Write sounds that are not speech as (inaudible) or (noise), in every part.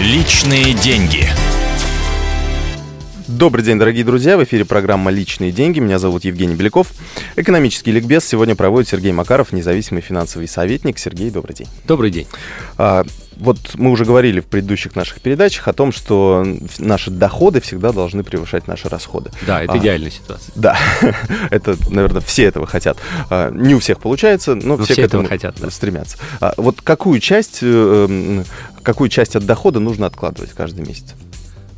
Личные деньги. Добрый день, дорогие друзья. В эфире программа «Личные деньги». Меня зовут Евгений Беляков. Экономический ликбез сегодня проводит Сергей Макаров, независимый финансовый советник. Сергей, добрый день. Добрый день. А, вот мы уже говорили в предыдущих наших передачах о том, что наши доходы всегда должны превышать наши расходы. Да, это а, идеальная ситуация. Да, (laughs) это, наверное, все этого хотят. А, не у всех получается, но, но все, все к этому хотят, да. стремятся. А, вот какую часть, э, какую часть от дохода нужно откладывать каждый месяц?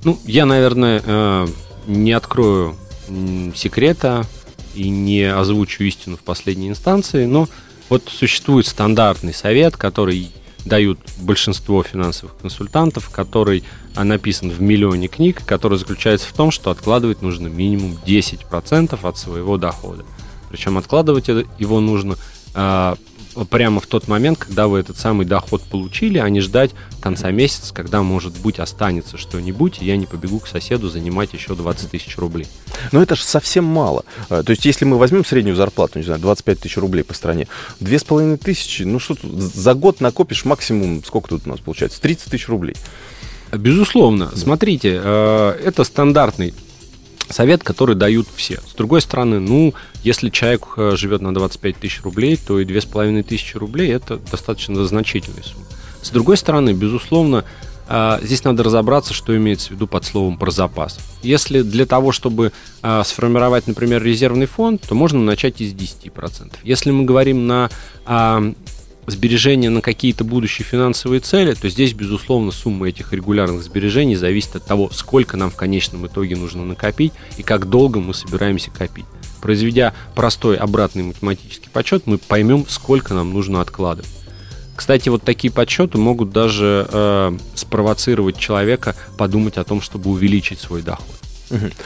Ну, я, наверное, э, не открою секрета и не озвучу истину в последней инстанции, но вот существует стандартный совет, который дают большинство финансовых консультантов, который а, написан в миллионе книг, который заключается в том, что откладывать нужно минимум 10% от своего дохода. Причем откладывать его нужно а, прямо в тот момент, когда вы этот самый доход получили, а не ждать конца месяца, когда, может быть, останется что-нибудь, и я не побегу к соседу занимать еще 20 тысяч рублей. Но это же совсем мало. А, то есть, если мы возьмем среднюю зарплату, не знаю, 25 тысяч рублей по стране, 2,5 тысячи, ну что тут, за год накопишь максимум, сколько тут у нас получается, 30 тысяч рублей. Безусловно. Смотрите, э, это стандартный совет, который дают все. С другой стороны, ну, если человек э, живет на 25 тысяч рублей, то и 2,5 тысячи рублей – это достаточно значительная сумма. С другой стороны, безусловно, э, здесь надо разобраться, что имеется в виду под словом про запас. Если для того, чтобы э, сформировать, например, резервный фонд, то можно начать из 10%. Если мы говорим на сбережения на какие-то будущие финансовые цели, то здесь, безусловно, сумма этих регулярных сбережений зависит от того, сколько нам в конечном итоге нужно накопить и как долго мы собираемся копить. Произведя простой обратный математический подсчет, мы поймем, сколько нам нужно откладывать. Кстати, вот такие подсчеты могут даже э, спровоцировать человека подумать о том, чтобы увеличить свой доход.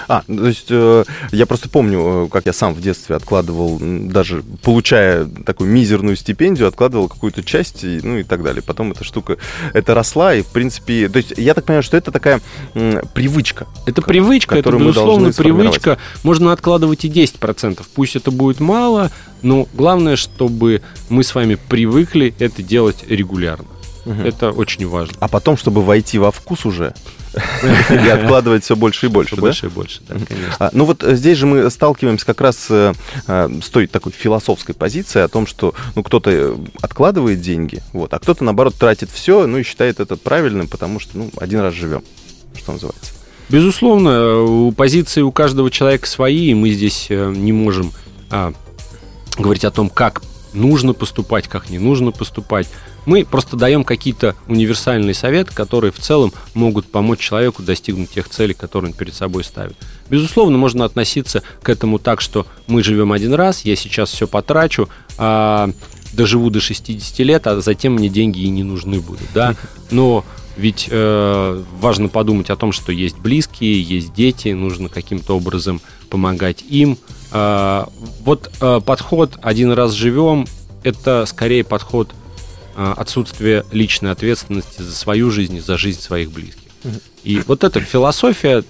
А, то есть э, я просто помню, э, как я сам в детстве откладывал, даже получая такую мизерную стипендию, откладывал какую-то часть, и, ну и так далее. Потом эта штука, это росла, и в принципе, то есть я так понимаю, что это такая м, привычка. Это привычка, это безусловно привычка. Можно откладывать и 10%. Пусть это будет мало, но главное, чтобы мы с вами привыкли это делать регулярно. Угу. Это очень важно. А потом, чтобы войти во вкус уже, (laughs) и откладывать все больше и больше, да? Больше и больше, да, конечно. А, ну вот э, здесь же мы сталкиваемся как раз э, э, с той такой философской позицией о том, что ну, кто-то откладывает деньги, вот, а кто-то, наоборот, тратит все, ну и считает это правильным, потому что, ну, один раз живем, что называется. Безусловно, у позиции у каждого человека свои, и мы здесь не можем а, говорить о том, как нужно поступать, как не нужно поступать. Мы просто даем какие-то универсальные советы, которые в целом могут помочь человеку достигнуть тех целей, которые он перед собой ставит. Безусловно, можно относиться к этому так, что мы живем один раз, я сейчас все потрачу, а доживу до 60 лет, а затем мне деньги и не нужны будут, да. Но ведь э, важно подумать о том, что есть близкие, есть дети, нужно каким-то образом помогать им. Э, вот э, подход «один раз живем» — это скорее подход а, отсутствие личной ответственности за свою жизнь и за жизнь своих близких. И вот эта философия,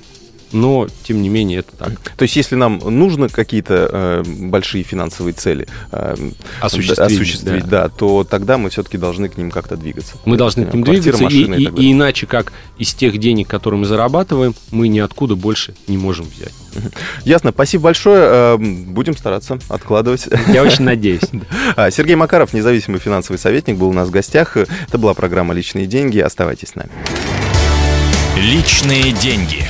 но тем не менее это так. То есть, если нам нужно какие-то э, большие финансовые цели э, осуществить, осуществить да. да, то тогда мы все-таки должны к ним как-то двигаться. Мы должны к ним двигаться, и, и, и, и иначе как из тех денег, которые мы зарабатываем, мы ниоткуда больше не можем взять. Ясно, спасибо большое. Э, будем стараться откладывать. Я очень надеюсь. (laughs) А, Сергей Макаров, независимый финансовый советник, был у нас в гостях. Это была программа «Личные деньги». Оставайтесь с нами. Личные деньги.